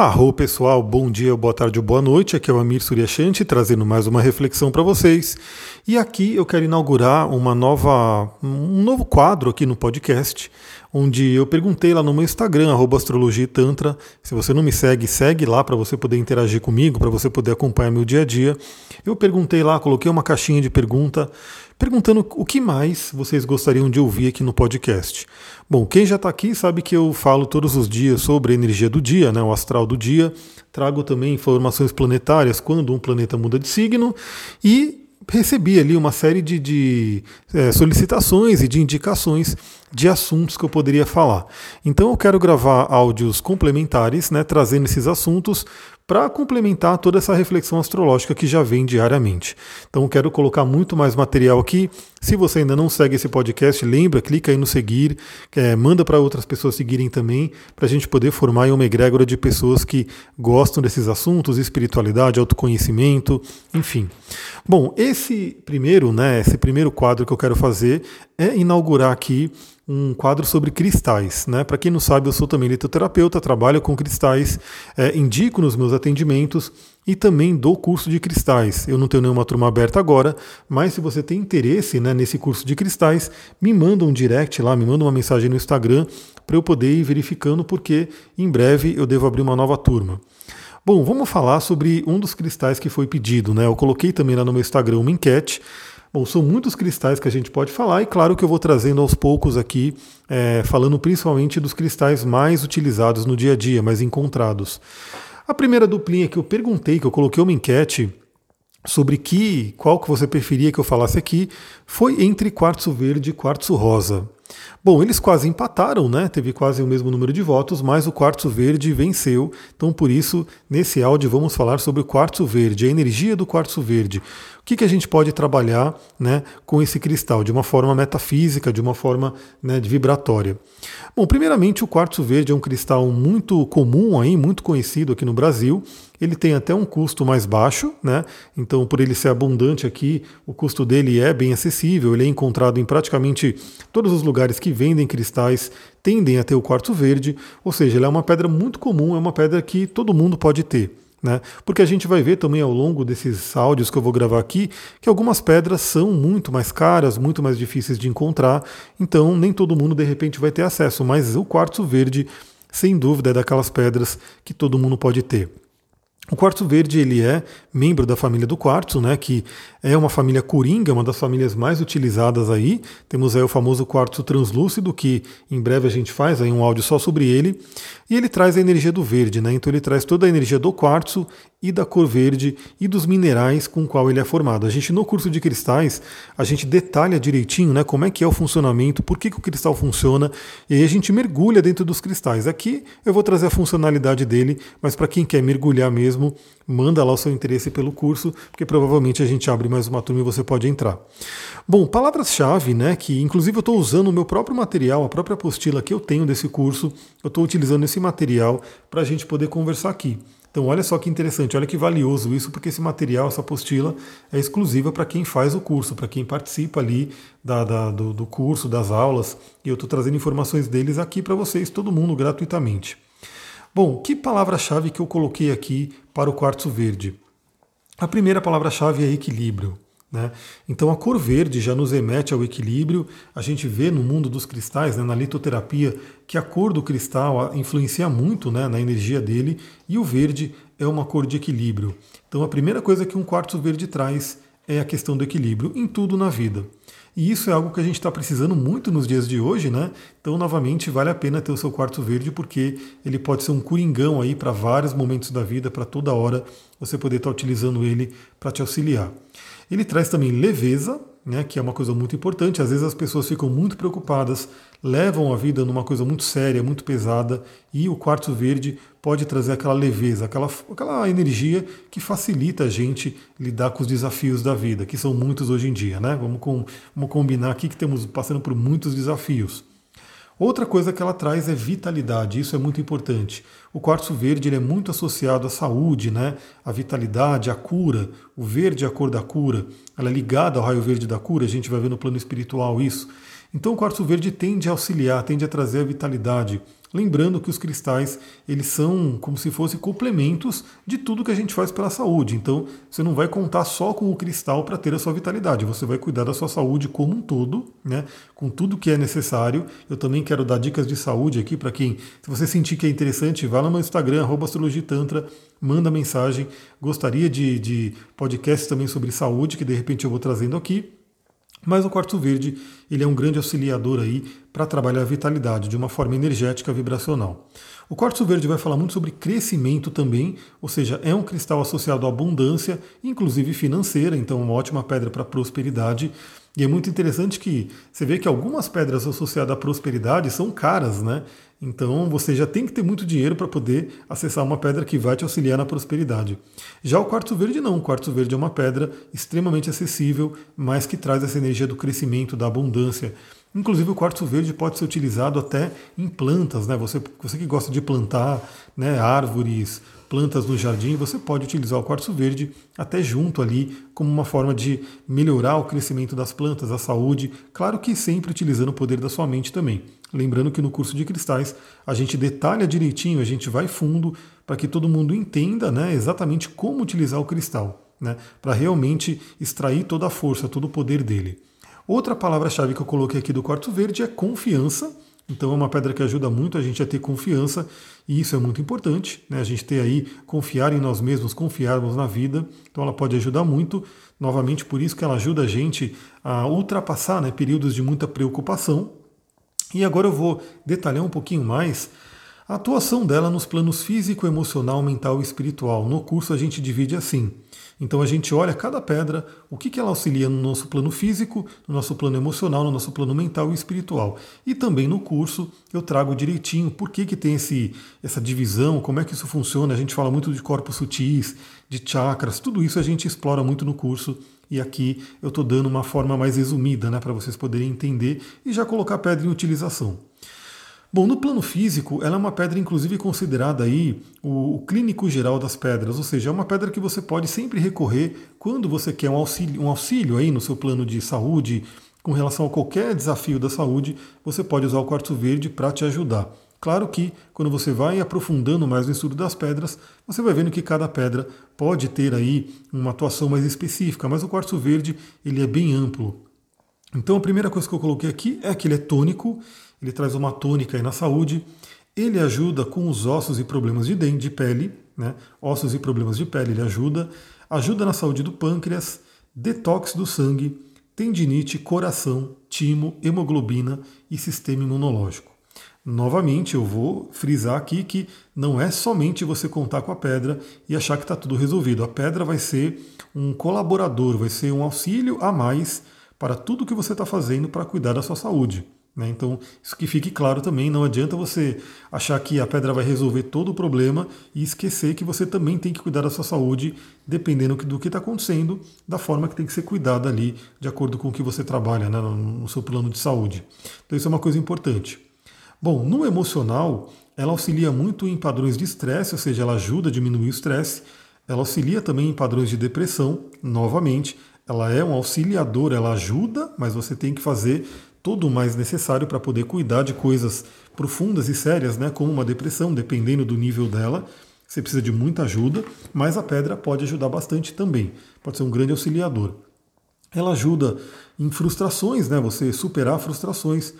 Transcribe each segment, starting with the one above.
Arro pessoal, bom dia, boa tarde ou boa noite. Aqui é o Amir Suryashanti trazendo mais uma reflexão para vocês. E aqui eu quero inaugurar uma nova, um novo quadro aqui no podcast, onde eu perguntei lá no meu Instagram, Astrologia e Tantra. Se você não me segue, segue lá para você poder interagir comigo, para você poder acompanhar meu dia a dia. Eu perguntei lá, coloquei uma caixinha de pergunta perguntando o que mais vocês gostariam de ouvir aqui no podcast. Bom, quem já está aqui sabe que eu falo todos os dias sobre a energia do dia, né, o astral do dia. Trago também informações planetárias quando um planeta muda de signo e recebi ali uma série de, de é, solicitações e de indicações de assuntos que eu poderia falar. Então eu quero gravar áudios complementares, né, trazendo esses assuntos para complementar toda essa reflexão astrológica que já vem diariamente. Então quero colocar muito mais material aqui. Se você ainda não segue esse podcast, lembra, clica aí no seguir, é, manda para outras pessoas seguirem também, para a gente poder formar uma egrégora de pessoas que gostam desses assuntos, espiritualidade, autoconhecimento, enfim. Bom, esse primeiro, né, esse primeiro quadro que eu quero fazer é inaugurar aqui um quadro sobre cristais. Né? Para quem não sabe, eu sou também litoterapeuta, trabalho com cristais, é, indico nos meus atendimentos e também dou curso de cristais. Eu não tenho nenhuma turma aberta agora, mas se você tem interesse né, nesse curso de cristais, me manda um direct lá, me manda uma mensagem no Instagram para eu poder ir verificando, porque em breve eu devo abrir uma nova turma. Bom, vamos falar sobre um dos cristais que foi pedido. Né? Eu coloquei também lá no meu Instagram uma enquete Bom, são muitos cristais que a gente pode falar, e claro que eu vou trazendo aos poucos aqui, é, falando principalmente dos cristais mais utilizados no dia a dia, mais encontrados. A primeira duplinha que eu perguntei, que eu coloquei uma enquete sobre que qual que você preferia que eu falasse aqui, foi entre quartzo verde e quartzo rosa. Bom, eles quase empataram, né? Teve quase o mesmo número de votos, mas o quartzo verde venceu. Então, por isso, nesse áudio vamos falar sobre o quartzo verde, a energia do quartzo verde. O que, que a gente pode trabalhar né, com esse cristal de uma forma metafísica, de uma forma né, de vibratória? Bom, primeiramente, o quartzo verde é um cristal muito comum aí, muito conhecido aqui no Brasil. Ele tem até um custo mais baixo, né? Então, por ele ser abundante aqui, o custo dele é bem acessível. Ele é encontrado em praticamente todos os lugares que vendem cristais tendem a ter o quartzo verde, ou seja, ele é uma pedra muito comum, é uma pedra que todo mundo pode ter. Né? Porque a gente vai ver também ao longo desses áudios que eu vou gravar aqui que algumas pedras são muito mais caras, muito mais difíceis de encontrar, então nem todo mundo de repente vai ter acesso, mas o quartzo verde, sem dúvida, é daquelas pedras que todo mundo pode ter. O quartzo verde ele é membro da família do quartzo, né, que é uma família coringa, uma das famílias mais utilizadas aí. Temos aí o famoso quartzo translúcido, que em breve a gente faz aí um áudio só sobre ele. E ele traz a energia do verde, né? Então ele traz toda a energia do quartzo e da cor verde e dos minerais com qual ele é formado. A gente no curso de cristais, a gente detalha direitinho, né, como é que é o funcionamento, por que, que o cristal funciona, e aí a gente mergulha dentro dos cristais. Aqui eu vou trazer a funcionalidade dele, mas para quem quer mergulhar mesmo, manda lá o seu interesse pelo curso, porque provavelmente a gente abre mais uma turma e você pode entrar. Bom, palavras-chave, né, que inclusive eu estou usando o meu próprio material, a própria apostila que eu tenho desse curso, eu estou utilizando esse material para a gente poder conversar aqui. Então, olha só que interessante, olha que valioso isso, porque esse material, essa apostila, é exclusiva para quem faz o curso, para quem participa ali da, da, do, do curso, das aulas, e eu estou trazendo informações deles aqui para vocês, todo mundo, gratuitamente. Bom, que palavra-chave que eu coloquei aqui para o quartzo verde? A primeira palavra-chave é equilíbrio. Né? Então a cor verde já nos remete ao equilíbrio. A gente vê no mundo dos cristais, né, na litoterapia, que a cor do cristal influencia muito né, na energia dele e o verde é uma cor de equilíbrio. Então a primeira coisa que um quartzo verde traz é a questão do equilíbrio em tudo na vida. E isso é algo que a gente está precisando muito nos dias de hoje, né? Então, novamente, vale a pena ter o seu quartzo verde, porque ele pode ser um coringão aí para vários momentos da vida, para toda hora você poder estar tá utilizando ele para te auxiliar. Ele traz também leveza, né, que é uma coisa muito importante. Às vezes as pessoas ficam muito preocupadas, levam a vida numa coisa muito séria, muito pesada, e o quartzo verde pode trazer aquela leveza, aquela, aquela energia que facilita a gente lidar com os desafios da vida, que são muitos hoje em dia. Né? Vamos, com, vamos combinar aqui que estamos passando por muitos desafios. Outra coisa que ela traz é vitalidade, isso é muito importante. O quartzo verde é muito associado à saúde, né? à vitalidade, à cura. O verde é a cor da cura, ela é ligada ao raio verde da cura, a gente vai ver no plano espiritual isso. Então o quartzo verde tende a auxiliar, tende a trazer a vitalidade, Lembrando que os cristais, eles são como se fossem complementos de tudo que a gente faz pela saúde. Então, você não vai contar só com o cristal para ter a sua vitalidade, você vai cuidar da sua saúde como um todo, né? Com tudo que é necessário. Eu também quero dar dicas de saúde aqui para quem, se você sentir que é interessante, vá no meu Instagram, astrologitantra, manda mensagem. Gostaria de, de também sobre saúde, que de repente eu vou trazendo aqui. Mas o quartzo verde ele é um grande auxiliador aí para trabalhar a vitalidade de uma forma energética vibracional. O quartzo verde vai falar muito sobre crescimento também, ou seja, é um cristal associado à abundância, inclusive financeira, então uma ótima pedra para prosperidade. E é muito interessante que você vê que algumas pedras associadas à prosperidade são caras, né? Então você já tem que ter muito dinheiro para poder acessar uma pedra que vai te auxiliar na prosperidade. Já o quartzo verde não, o quartzo verde é uma pedra extremamente acessível, mas que traz essa energia do crescimento, da abundância. Inclusive o quartzo verde pode ser utilizado até em plantas, né? Você, você que gosta de plantar né, árvores, plantas no jardim, você pode utilizar o quartzo verde até junto ali, como uma forma de melhorar o crescimento das plantas, a saúde, claro que sempre utilizando o poder da sua mente também. Lembrando que no curso de cristais a gente detalha direitinho, a gente vai fundo para que todo mundo entenda né, exatamente como utilizar o cristal, né, para realmente extrair toda a força, todo o poder dele. Outra palavra-chave que eu coloquei aqui do quartzo verde é confiança. Então é uma pedra que ajuda muito a gente a ter confiança e isso é muito importante, né? A gente ter aí confiar em nós mesmos, confiarmos na vida. Então ela pode ajudar muito. Novamente por isso que ela ajuda a gente a ultrapassar né, períodos de muita preocupação. E agora eu vou detalhar um pouquinho mais a atuação dela nos planos físico, emocional, mental e espiritual. No curso a gente divide assim. Então a gente olha cada pedra, o que, que ela auxilia no nosso plano físico, no nosso plano emocional, no nosso plano mental e espiritual. E também no curso eu trago direitinho por que, que tem esse, essa divisão, como é que isso funciona. A gente fala muito de corpos sutis, de chakras, tudo isso a gente explora muito no curso. E aqui eu estou dando uma forma mais resumida né, para vocês poderem entender e já colocar a pedra em utilização. Bom, no plano físico, ela é uma pedra inclusive considerada aí o, o, clínico geral das pedras, ou seja, é uma pedra que você pode sempre recorrer quando você quer um auxílio, um auxílio aí no seu plano de saúde, com relação a qualquer desafio da saúde, você pode usar o quartzo verde para te ajudar. Claro que quando você vai aprofundando mais no estudo das pedras, você vai vendo que cada pedra pode ter aí uma atuação mais específica, mas o quartzo verde ele é bem amplo. Então a primeira coisa que eu coloquei aqui é que ele é tônico ele traz uma tônica aí na saúde. Ele ajuda com os ossos e problemas de dente, de pele, né? Ossos e problemas de pele, ele ajuda. Ajuda na saúde do pâncreas, detox do sangue, tendinite, coração, timo, hemoglobina e sistema imunológico. Novamente, eu vou frisar aqui que não é somente você contar com a pedra e achar que está tudo resolvido. A pedra vai ser um colaborador, vai ser um auxílio a mais para tudo que você está fazendo para cuidar da sua saúde. Né? Então, isso que fique claro também, não adianta você achar que a pedra vai resolver todo o problema e esquecer que você também tem que cuidar da sua saúde, dependendo do que está acontecendo, da forma que tem que ser cuidada ali, de acordo com o que você trabalha né, no seu plano de saúde. Então, isso é uma coisa importante. Bom, no emocional, ela auxilia muito em padrões de estresse, ou seja, ela ajuda a diminuir o estresse. Ela auxilia também em padrões de depressão, novamente, ela é um auxiliador, ela ajuda, mas você tem que fazer todo o mais necessário para poder cuidar de coisas profundas e sérias, né, como uma depressão, dependendo do nível dela. Você precisa de muita ajuda, mas a pedra pode ajudar bastante também. Pode ser um grande auxiliador. Ela ajuda em frustrações, né, você superar frustrações.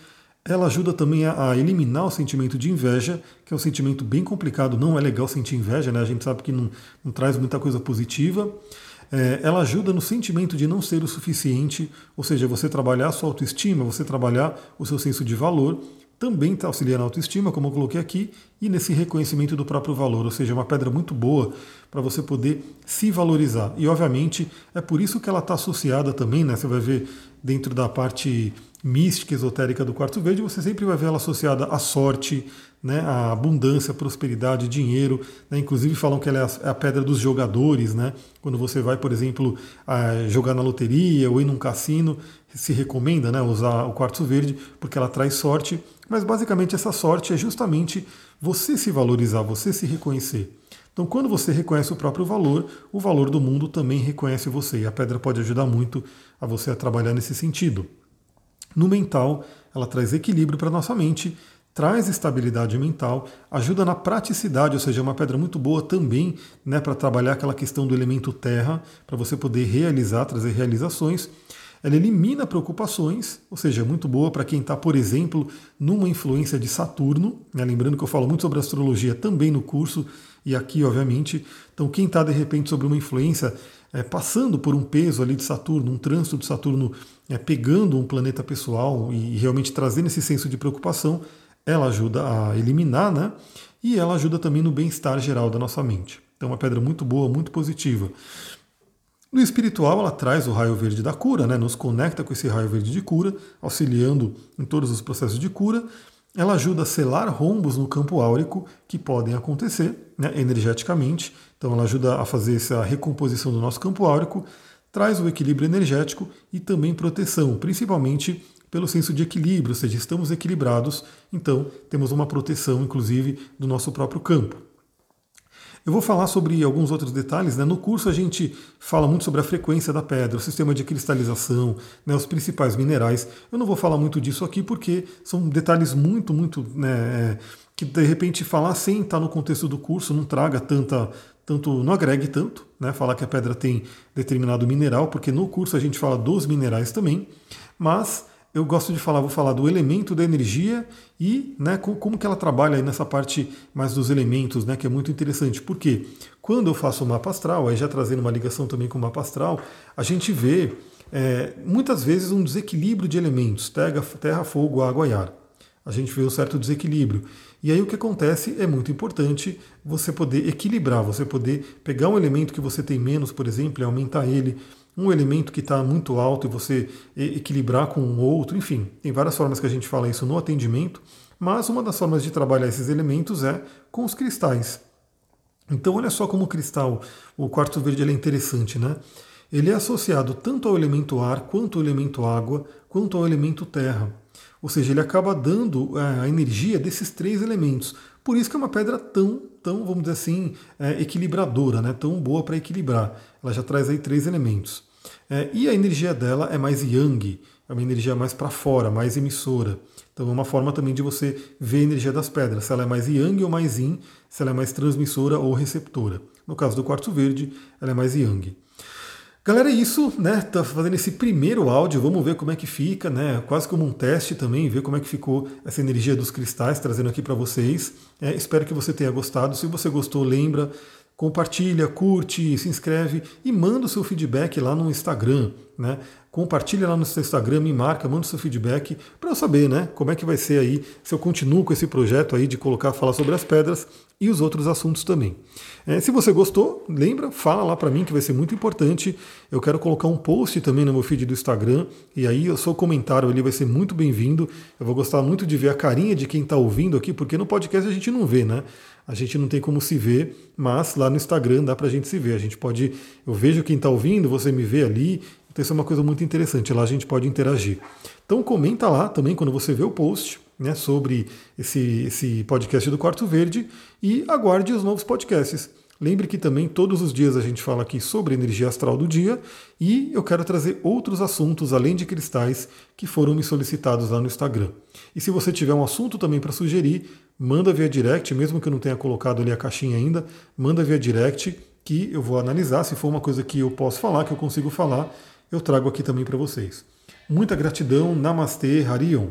Ela ajuda também a, eliminar o sentimento de inveja, que é um sentimento bem complicado. Não é legal sentir inveja, né? A gente sabe que não, não traz muita coisa positiva. É, ela ajuda no sentimento de não ser o suficiente, ou seja, você trabalhar a sua autoestima, você trabalhar o seu senso de valor, também está auxiliando a autoestima, como eu coloquei aqui, e nesse reconhecimento do próprio valor, ou seja, uma pedra muito boa para você poder se valorizar. E obviamente é por isso que ela está associada também, né? Você vai ver dentro da parte mística, esotérica do quarto verde, você sempre vai ver ela associada à sorte, né, a abundância, a prosperidade, dinheiro. Né, inclusive falam que ela é a, é pedra dos jogadores. Né, quando você vai, por exemplo, jogar na loteria ou ir num cassino, se recomenda né, usar o quartzo verde porque ela traz sorte. Mas basicamente essa sorte é justamente você se valorizar, você se reconhecer. Então, quando você reconhece o próprio valor, o valor do mundo também reconhece você. E a pedra pode ajudar muito a você a trabalhar nesse sentido. No mental, ela traz equilíbrio para nossa mente, traz estabilidade mental, ajuda na praticidade, ou seja, é uma pedra muito boa também né, para trabalhar aquela questão do elemento terra, para você poder realizar, trazer realizações. Ela elimina preocupações, ou seja, é muito boa para quem está, por exemplo, numa influência de Saturno. Né? Lembrando que eu falo muito sobre astrologia também no curso e aqui, obviamente. Então, quem está de repente sobre uma influência, é, passando por um peso ali de Saturno, um trânsito de Saturno é, pegando um planeta pessoal e realmente trazendo esse senso de preocupação, ela ajuda a eliminar, né? E ela ajuda também no bem-estar geral da nossa mente. Então, uma pedra muito boa, muito positiva. No espiritual, ela traz o raio verde da cura, né? nos conecta com esse raio verde de cura, auxiliando em todos os processos de cura. Ela ajuda a selar rombos no campo áurico que podem acontecer né, energeticamente. Então, ela ajuda a fazer essa recomposição do nosso campo áurico, traz o equilíbrio energético e também proteção, principalmente pelo senso de equilíbrio, ou seja, estamos equilibrados, então temos uma proteção, inclusive, do nosso próprio campo. Eu vou falar sobre alguns outros detalhes. Né? No curso a gente fala muito sobre a frequência da pedra, o sistema de cristalização, né, os principais minerais. Eu não vou falar muito disso aqui porque são detalhes muito, muito. Né, é, que de repente falar sem estar no contexto do curso não traga tanta. Tanto, não agregue tanto, né? Falar que a pedra tem determinado mineral, porque no curso a gente fala dos minerais também, mas eu gosto de falar, vou falar do elemento da energia e né, como que ela trabalha aí nessa parte mais dos elementos, né, que é muito interessante. Porque quando eu faço o mapa astral, aí já trazendo uma ligação também com o mapa astral, a gente vê é, muitas vezes um desequilíbrio de elementos, terra, fogo, água e ar. A gente vê um certo desequilíbrio. E aí o que acontece é muito importante você poder equilibrar, você poder pegar um elemento que você tem menos, por exemplo, e aumentar ele um elemento que está muito alto e você equilibrar com um outro, enfim, tem várias formas que a gente fala isso no atendimento, mas uma das formas de trabalhar esses elementos é com os cristais. Então olha só como o cristal, o quartzo verde é interessante, né? Ele é associado tanto ao elemento ar, quanto ao elemento água, quanto ao elemento terra. Ou seja, ele acaba dando é, a energia desses três elementos. Por isso que é uma pedra tão, tão vamos dizer assim, é, equilibradora, né? tão boa para equilibrar. Ela já traz aí três elementos. É, e a energia dela é mais yang, é uma energia mais para fora, mais emissora. Então é uma forma também de você ver a energia das pedras, se ela é mais yang ou mais yin, se ela é mais transmissora ou receptora. No caso do quartzo verde, ela é mais yang. Galera, é isso, né? Tá fazendo esse primeiro áudio, vamos ver como é que fica, né? Quase como um teste também, ver como é que ficou essa energia dos cristais, trazendo aqui para vocês. É, espero que você tenha gostado. Se você gostou, lembra, compartilha, curte, se inscreve e manda o seu feedback lá no Instagram, né? Compartilha lá no seu Instagram, me marca, manda o seu feedback para eu saber, né? Como é que vai ser aí, se eu continuo com esse projeto aí de colocar, falar sobre as pedras e os outros assuntos também. É, se você gostou, lembra, fala lá para mim que vai ser muito importante. Eu quero colocar um post também no meu feed do Instagram e aí o seu comentário ali vai ser muito bem-vindo. Eu vou gostar muito de ver a carinha de quem está ouvindo aqui, porque no podcast a gente não vê, né? A gente não tem como se ver, mas lá no Instagram dá para a gente se ver. A gente pode, eu vejo quem está ouvindo, você me vê ali. Então isso é uma coisa muito interessante. Lá a gente pode interagir. Então comenta lá também quando você vê o post né, sobre esse, esse podcast do Quarto Verde e aguarde os novos podcasts. Lembre que também todos os dias a gente fala aqui sobre energia astral do dia e eu quero trazer outros assuntos além de cristais que foram me solicitados lá no Instagram. E se você tiver um assunto também para sugerir, manda via direct, mesmo que eu não tenha colocado ali a caixinha ainda, manda via direct que eu vou analisar. Se for uma coisa que eu posso falar, que eu consigo falar, eu trago aqui também para vocês. Muita gratidão, Namastê, Harion.